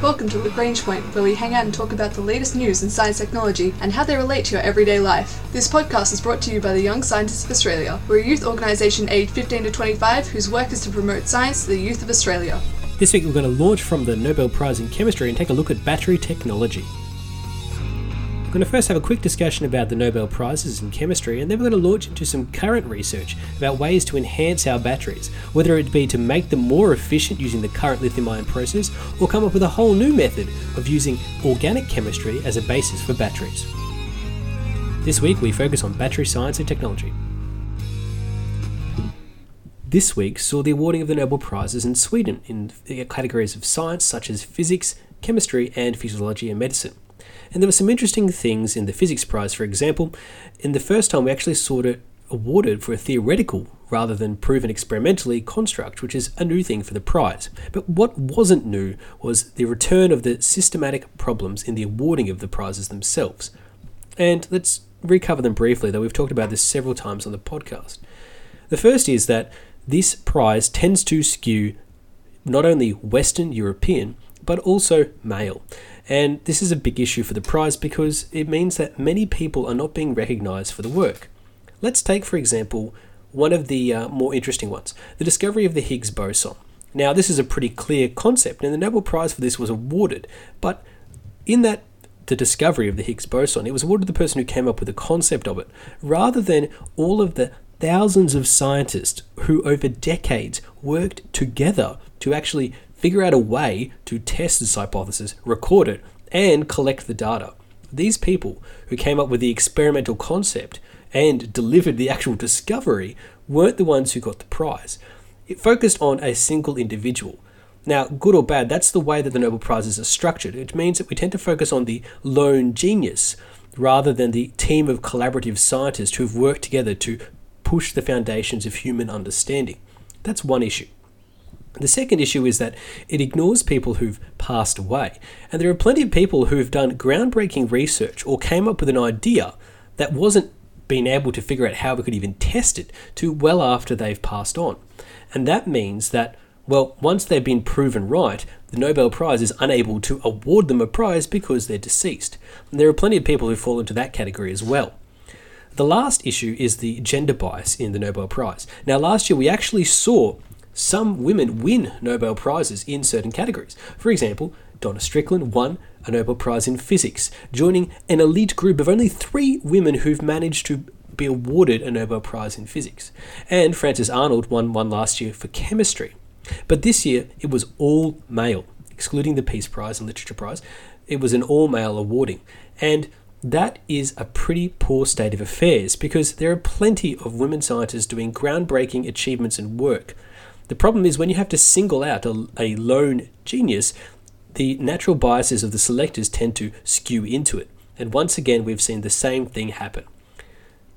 Welcome to Lagrange Point, where we hang out and talk about the latest news in science technology and how they relate to your everyday life. This podcast is brought to you by the Young Scientists of Australia. We're a youth organisation aged 15 to 25 whose work is to promote science to the youth of Australia. This week we're going to launch from the Nobel Prize in Chemistry and take a look at battery technology. We're going to first have a quick discussion about the Nobel Prizes in chemistry, and then we're going to launch into some current research about ways to enhance our batteries, whether it be to make them more efficient using the current lithium ion process, or come up with a whole new method of using organic chemistry as a basis for batteries. This week we focus on battery science and technology. This week saw the awarding of the Nobel Prizes in Sweden in the categories of science such as physics, chemistry, and physiology and medicine. And there were some interesting things in the physics prize, for example. In the first time, we actually saw it awarded for a theoretical rather than proven experimentally construct, which is a new thing for the prize. But what wasn't new was the return of the systematic problems in the awarding of the prizes themselves. And let's recover them briefly, though we've talked about this several times on the podcast. The first is that this prize tends to skew not only Western European, but also male. And this is a big issue for the prize because it means that many people are not being recognized for the work. Let's take, for example, one of the uh, more interesting ones the discovery of the Higgs boson. Now, this is a pretty clear concept, and the Nobel Prize for this was awarded, but in that the discovery of the Higgs boson, it was awarded to the person who came up with the concept of it, rather than all of the thousands of scientists who over decades worked together to actually figure out a way to test this hypothesis, record it, and collect the data. These people who came up with the experimental concept and delivered the actual discovery weren't the ones who got the prize. It focused on a single individual. Now, good or bad, that's the way that the Nobel Prizes are structured. It means that we tend to focus on the lone genius rather than the team of collaborative scientists who've worked together to push the foundations of human understanding. That's one issue. The second issue is that it ignores people who've passed away. And there are plenty of people who've done groundbreaking research or came up with an idea that wasn't being able to figure out how we could even test it to well after they've passed on. And that means that, well, once they've been proven right, the Nobel Prize is unable to award them a prize because they're deceased. And there are plenty of people who fall into that category as well. The last issue is the gender bias in the Nobel Prize. Now, last year we actually saw some women win Nobel Prizes in certain categories. For example, Donna Strickland won a Nobel Prize in Physics, joining an elite group of only three women who've managed to be awarded a Nobel Prize in Physics. And Frances Arnold won one last year for chemistry. But this year, it was all male, excluding the Peace Prize and Literature Prize. It was an all male awarding. And that is a pretty poor state of affairs because there are plenty of women scientists doing groundbreaking achievements and work the problem is when you have to single out a, a lone genius, the natural biases of the selectors tend to skew into it. And once again, we've seen the same thing happen.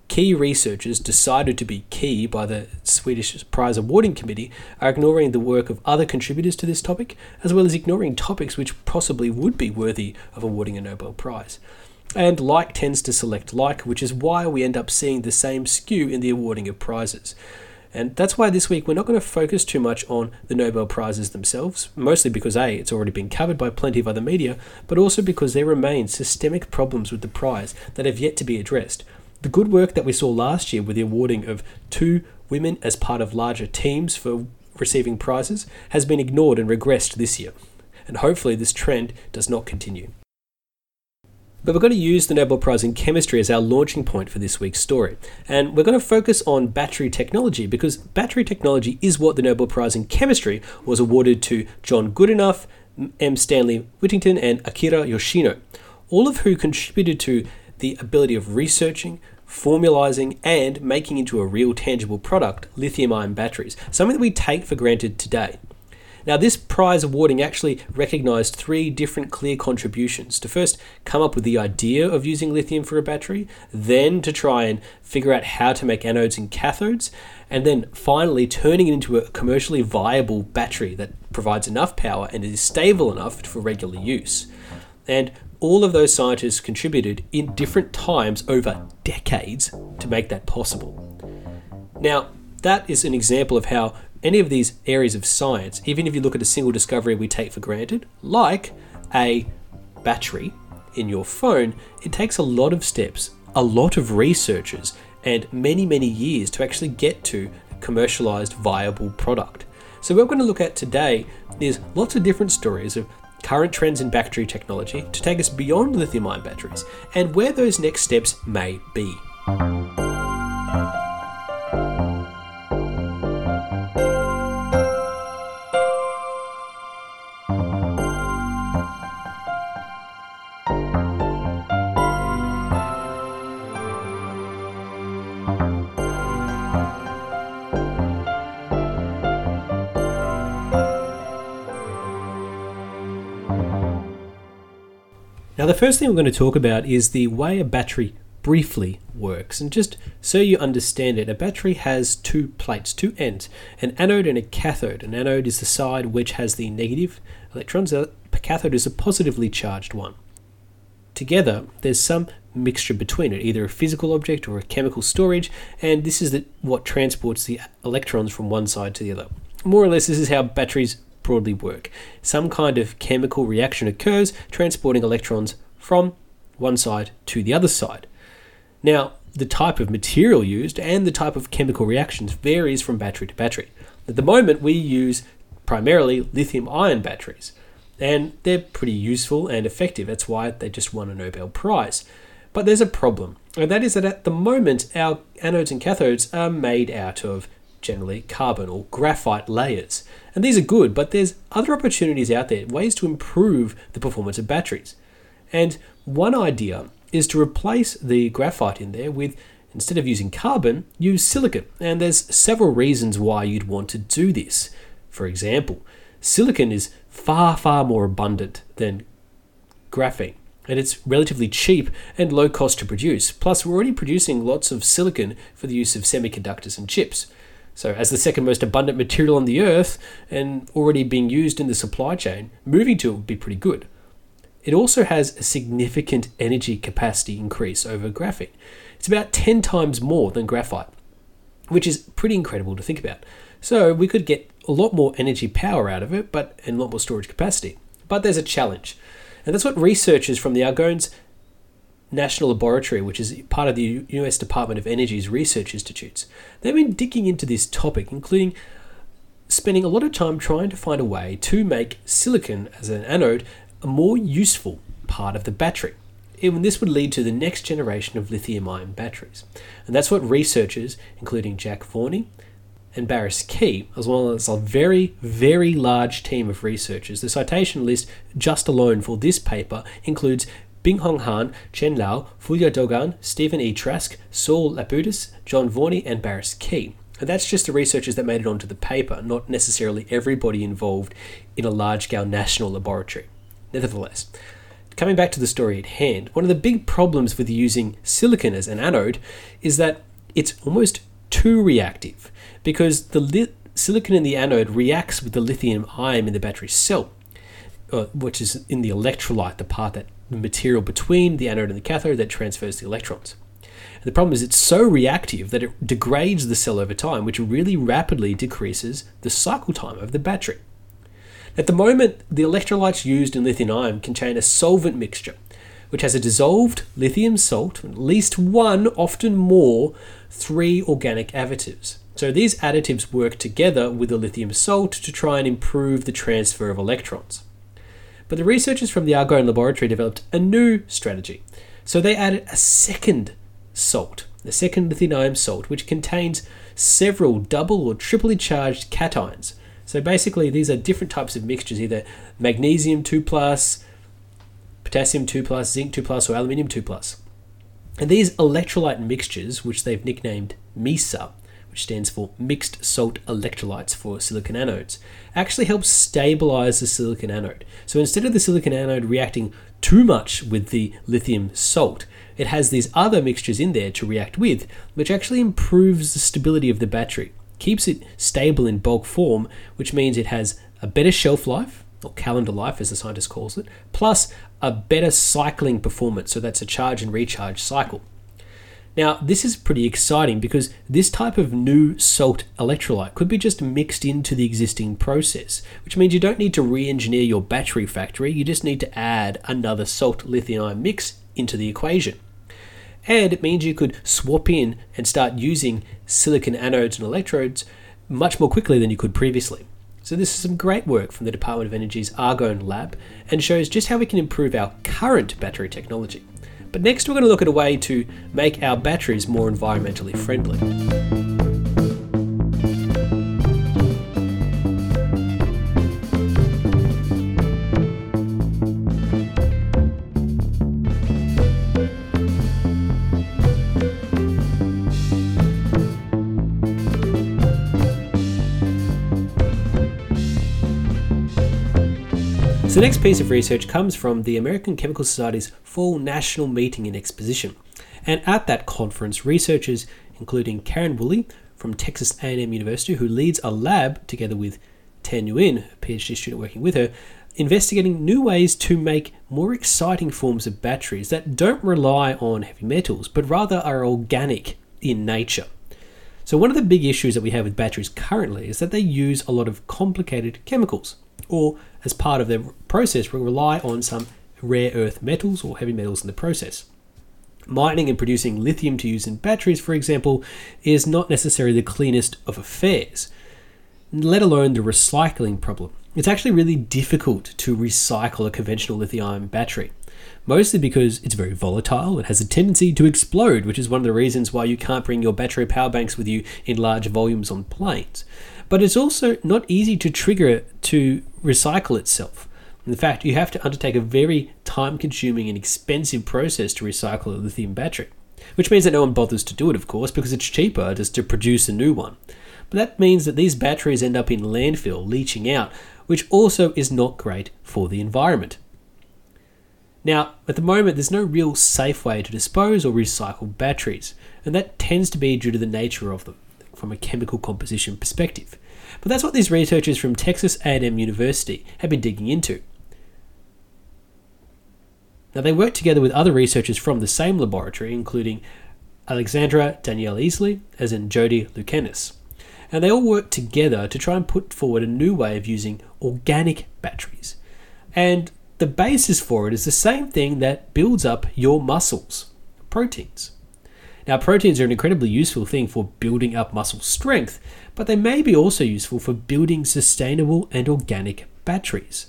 Key researchers decided to be key by the Swedish Prize Awarding Committee are ignoring the work of other contributors to this topic, as well as ignoring topics which possibly would be worthy of awarding a Nobel Prize. And like tends to select like, which is why we end up seeing the same skew in the awarding of prizes. And that's why this week we're not going to focus too much on the Nobel Prizes themselves, mostly because A, it's already been covered by plenty of other media, but also because there remain systemic problems with the prize that have yet to be addressed. The good work that we saw last year with the awarding of two women as part of larger teams for receiving prizes has been ignored and regressed this year. And hopefully, this trend does not continue. But we're going to use the Nobel Prize in Chemistry as our launching point for this week's story. And we're going to focus on battery technology because battery technology is what the Nobel Prize in Chemistry was awarded to John Goodenough, M. Stanley Whittington, and Akira Yoshino, all of who contributed to the ability of researching, formalizing, and making into a real tangible product lithium ion batteries, something that we take for granted today. Now, this prize awarding actually recognized three different clear contributions to first come up with the idea of using lithium for a battery, then to try and figure out how to make anodes and cathodes, and then finally turning it into a commercially viable battery that provides enough power and is stable enough for regular use. And all of those scientists contributed in different times over decades to make that possible. Now, that is an example of how any of these areas of science, even if you look at a single discovery we take for granted, like a battery in your phone, it takes a lot of steps, a lot of researchers, and many, many years to actually get to a commercialized viable product. So, what we're going to look at today is lots of different stories of current trends in battery technology to take us beyond lithium ion batteries and where those next steps may be. Now, the first thing we're going to talk about is the way a battery briefly works. And just so you understand it, a battery has two plates, two ends, an anode and a cathode. An anode is the side which has the negative electrons, a cathode is a positively charged one. Together, there's some mixture between it, either a physical object or a chemical storage, and this is the, what transports the electrons from one side to the other. More or less, this is how batteries broadly work. Some kind of chemical reaction occurs, transporting electrons from one side to the other side. Now, the type of material used and the type of chemical reactions varies from battery to battery. At the moment, we use primarily lithium ion batteries, and they're pretty useful and effective. That's why they just won a Nobel Prize. But there's a problem, and that is that at the moment, our anodes and cathodes are made out of generally carbon or graphite layers. And these are good, but there's other opportunities out there, ways to improve the performance of batteries. And one idea is to replace the graphite in there with, instead of using carbon, use silicon. And there's several reasons why you'd want to do this. For example, silicon is far, far more abundant than graphene. And it's relatively cheap and low cost to produce. Plus, we're already producing lots of silicon for the use of semiconductors and chips. So, as the second most abundant material on the earth and already being used in the supply chain, moving to it would be pretty good. It also has a significant energy capacity increase over graphene. It's about 10 times more than graphite, which is pretty incredible to think about. So, we could get a lot more energy power out of it, but and a lot more storage capacity. But there's a challenge. And that's what researchers from the Argonne's National Laboratory, which is part of the US Department of Energy's research institutes. They've been digging into this topic, including spending a lot of time trying to find a way to make silicon as an anode a more useful part of the battery. Even this would lead to the next generation of lithium ion batteries. And that's what researchers, including Jack Vaughey and Baris Key, as well as a very, very large team of researchers, the citation list just alone for this paper includes Binghong Han, Chen Liao, Fulya Dogan, Stephen E. Trask, Saul Lapidus, John Vaughey, and Baris Key. And that's just the researchers that made it onto the paper, not necessarily everybody involved in a large scale national laboratory. Nevertheless, coming back to the story at hand, one of the big problems with using silicon as an anode is that it's almost too reactive because the li- silicon in the anode reacts with the lithium ion in the battery cell, uh, which is in the electrolyte, the part that the material between the anode and the cathode that transfers the electrons. And the problem is it's so reactive that it degrades the cell over time, which really rapidly decreases the cycle time of the battery. At the moment, the electrolytes used in lithium ion contain a solvent mixture, which has a dissolved lithium salt, at least one, often more, three organic additives. So these additives work together with the lithium salt to try and improve the transfer of electrons. But the researchers from the Argonne laboratory developed a new strategy. So they added a second salt, the second lithium salt, which contains several double or triply charged cations. So basically, these are different types of mixtures, either magnesium 2 plus, potassium 2 plus, zinc 2 plus, or aluminium 2 plus. And these electrolyte mixtures, which they've nicknamed MESA, which stands for mixed salt electrolytes for silicon anodes, actually helps stabilize the silicon anode. So instead of the silicon anode reacting too much with the lithium salt, it has these other mixtures in there to react with, which actually improves the stability of the battery, keeps it stable in bulk form, which means it has a better shelf life, or calendar life as the scientist calls it, plus a better cycling performance. So that's a charge and recharge cycle. Now, this is pretty exciting because this type of new salt electrolyte could be just mixed into the existing process, which means you don't need to re engineer your battery factory, you just need to add another salt lithium ion mix into the equation. And it means you could swap in and start using silicon anodes and electrodes much more quickly than you could previously. So, this is some great work from the Department of Energy's Argonne lab and shows just how we can improve our current battery technology. But next, we're going to look at a way to make our batteries more environmentally friendly. So the next piece of research comes from the American Chemical Society's Fall National Meeting and Exposition. And at that conference, researchers, including Karen Wooley from Texas A&M University, who leads a lab together with Tan Nguyen, a PhD student working with her, investigating new ways to make more exciting forms of batteries that don't rely on heavy metals, but rather are organic in nature. So, one of the big issues that we have with batteries currently is that they use a lot of complicated chemicals or as part of their process rely on some rare earth metals or heavy metals in the process. Mining and producing lithium to use in batteries, for example, is not necessarily the cleanest of affairs, let alone the recycling problem. It's actually really difficult to recycle a conventional lithium battery, mostly because it's very volatile and has a tendency to explode, which is one of the reasons why you can't bring your battery power banks with you in large volumes on planes but it's also not easy to trigger it to recycle itself. In fact, you have to undertake a very time consuming and expensive process to recycle a lithium battery, which means that no one bothers to do it, of course, because it's cheaper just to produce a new one. But that means that these batteries end up in landfill, leaching out, which also is not great for the environment. Now, at the moment, there's no real safe way to dispose or recycle batteries, and that tends to be due to the nature of them from a chemical composition perspective. But that's what these researchers from Texas A&M University have been digging into. Now they worked together with other researchers from the same laboratory, including Alexandra Danielle Easley, as in Jodie Lutkenhaus. And they all worked together to try and put forward a new way of using organic batteries. And the basis for it is the same thing that builds up your muscles proteins. Now, proteins are an incredibly useful thing for building up muscle strength, but they may be also useful for building sustainable and organic batteries.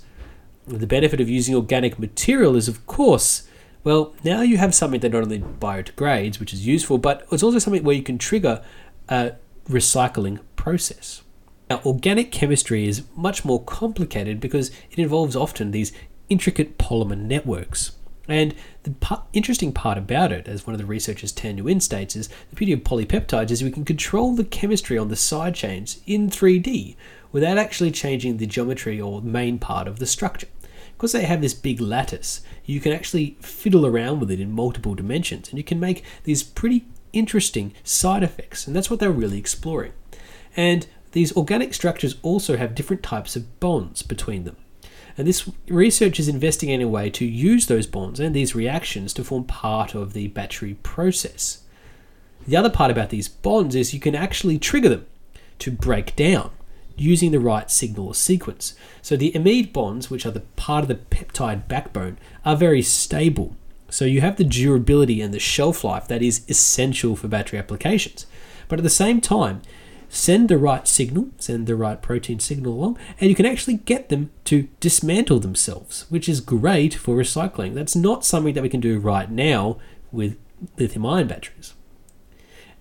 The benefit of using organic material is, of course, well, now you have something that not only biodegrades, which is useful, but it's also something where you can trigger a recycling process. Now, organic chemistry is much more complicated because it involves often these intricate polymer networks. And the interesting part about it, as one of the researchers Tan Nguyen states, is the beauty of polypeptides is we can control the chemistry on the side chains in 3D without actually changing the geometry or main part of the structure. Because they have this big lattice, you can actually fiddle around with it in multiple dimensions and you can make these pretty interesting side effects, and that's what they're really exploring. And these organic structures also have different types of bonds between them. And this research is investigating a way to use those bonds and these reactions to form part of the battery process. The other part about these bonds is you can actually trigger them to break down using the right signal or sequence. So the amide bonds, which are the part of the peptide backbone, are very stable. So you have the durability and the shelf life that is essential for battery applications. But at the same time, send the right signal, send the right protein signal along, and you can actually get them to dismantle themselves, which is great for recycling. That's not something that we can do right now with lithium ion batteries.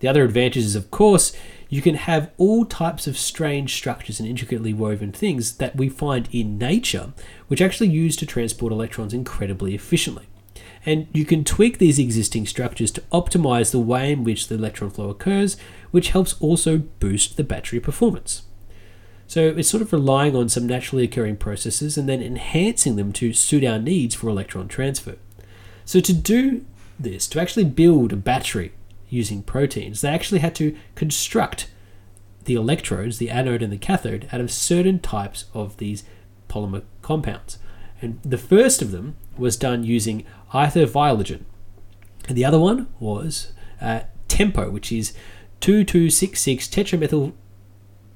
The other advantage is, of course, you can have all types of strange structures and intricately woven things that we find in nature, which actually use to transport electrons incredibly efficiently. And you can tweak these existing structures to optimize the way in which the electron flow occurs, which helps also boost the battery performance. So it's sort of relying on some naturally occurring processes and then enhancing them to suit our needs for electron transfer. So to do this, to actually build a battery using proteins, they actually had to construct the electrodes, the anode and the cathode, out of certain types of these polymer compounds. And the first of them was done using ether And the other one was uh, Tempo, which is 2266 tetramethyl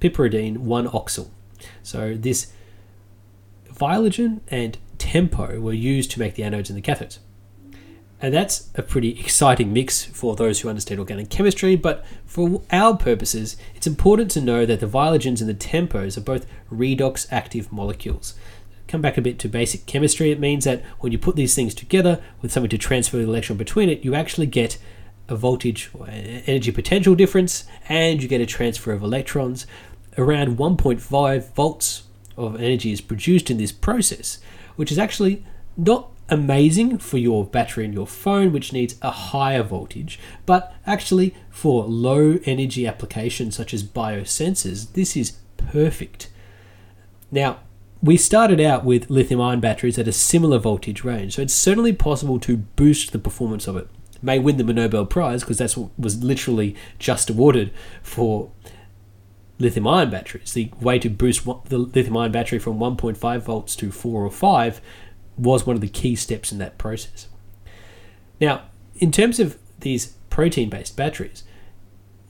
piperidine 1 oxyl. So this Viologen and Tempo were used to make the anodes and the cathodes. And that's a pretty exciting mix for those who understand organic chemistry, but for our purposes, it's important to know that the Viologens and the Tempos are both redox active molecules. Come back a bit to basic chemistry, it means that when you put these things together with something to transfer the electron between it, you actually get a voltage or energy potential difference and you get a transfer of electrons. Around 1.5 volts of energy is produced in this process, which is actually not amazing for your battery in your phone, which needs a higher voltage, but actually for low energy applications such as biosensors, this is perfect. Now, we started out with lithium ion batteries at a similar voltage range, so it's certainly possible to boost the performance of it. May win them a Nobel Prize because that's what was literally just awarded for lithium ion batteries. The way to boost the lithium ion battery from 1.5 volts to 4 or 5 was one of the key steps in that process. Now, in terms of these protein based batteries,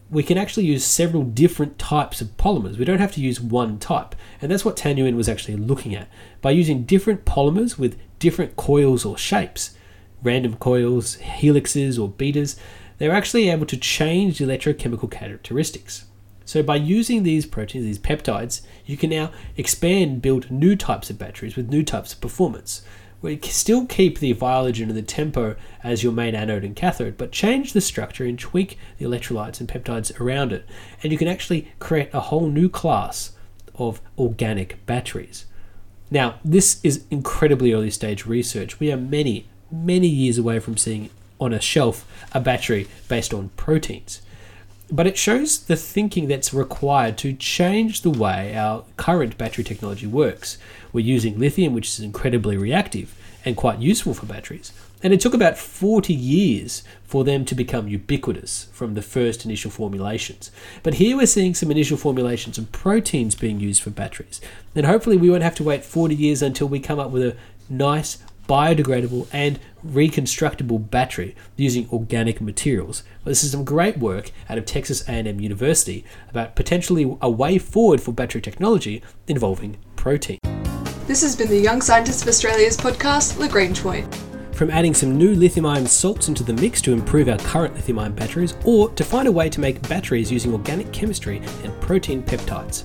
we can actually use several different types of polymers. We don't have to use one type. And that's what Tan Nguyen was actually looking at. By using different polymers with different coils or shapes, random coils, helixes, or betas, they're actually able to change the electrochemical characteristics. So by using these proteins, these peptides, you can now expand and build new types of batteries with new types of performance. We still keep the Viologen and the tempo as your main anode and cathode, but change the structure and tweak the electrolytes and peptides around it. And you can actually create a whole new class of organic batteries. Now, this is incredibly early stage research. We are many, many years away from seeing on a shelf a battery based on proteins but it shows the thinking that's required to change the way our current battery technology works. We're using lithium, which is incredibly reactive and quite useful for batteries. And it took about 40 years for them to become ubiquitous from the first initial formulations. But here we're seeing some initial formulations of proteins being used for batteries. And hopefully we won't have to wait 40 years until we come up with a nice biodegradable and reconstructable battery using organic materials. Well, this is some great work out of Texas A&M University about potentially a way forward for battery technology involving protein. This has been the Young Scientists of Australia's podcast, Lagrange Point. From adding some new lithium ion salts into the mix to improve our current lithium ion batteries, or to find a way to make batteries using organic chemistry and protein peptides.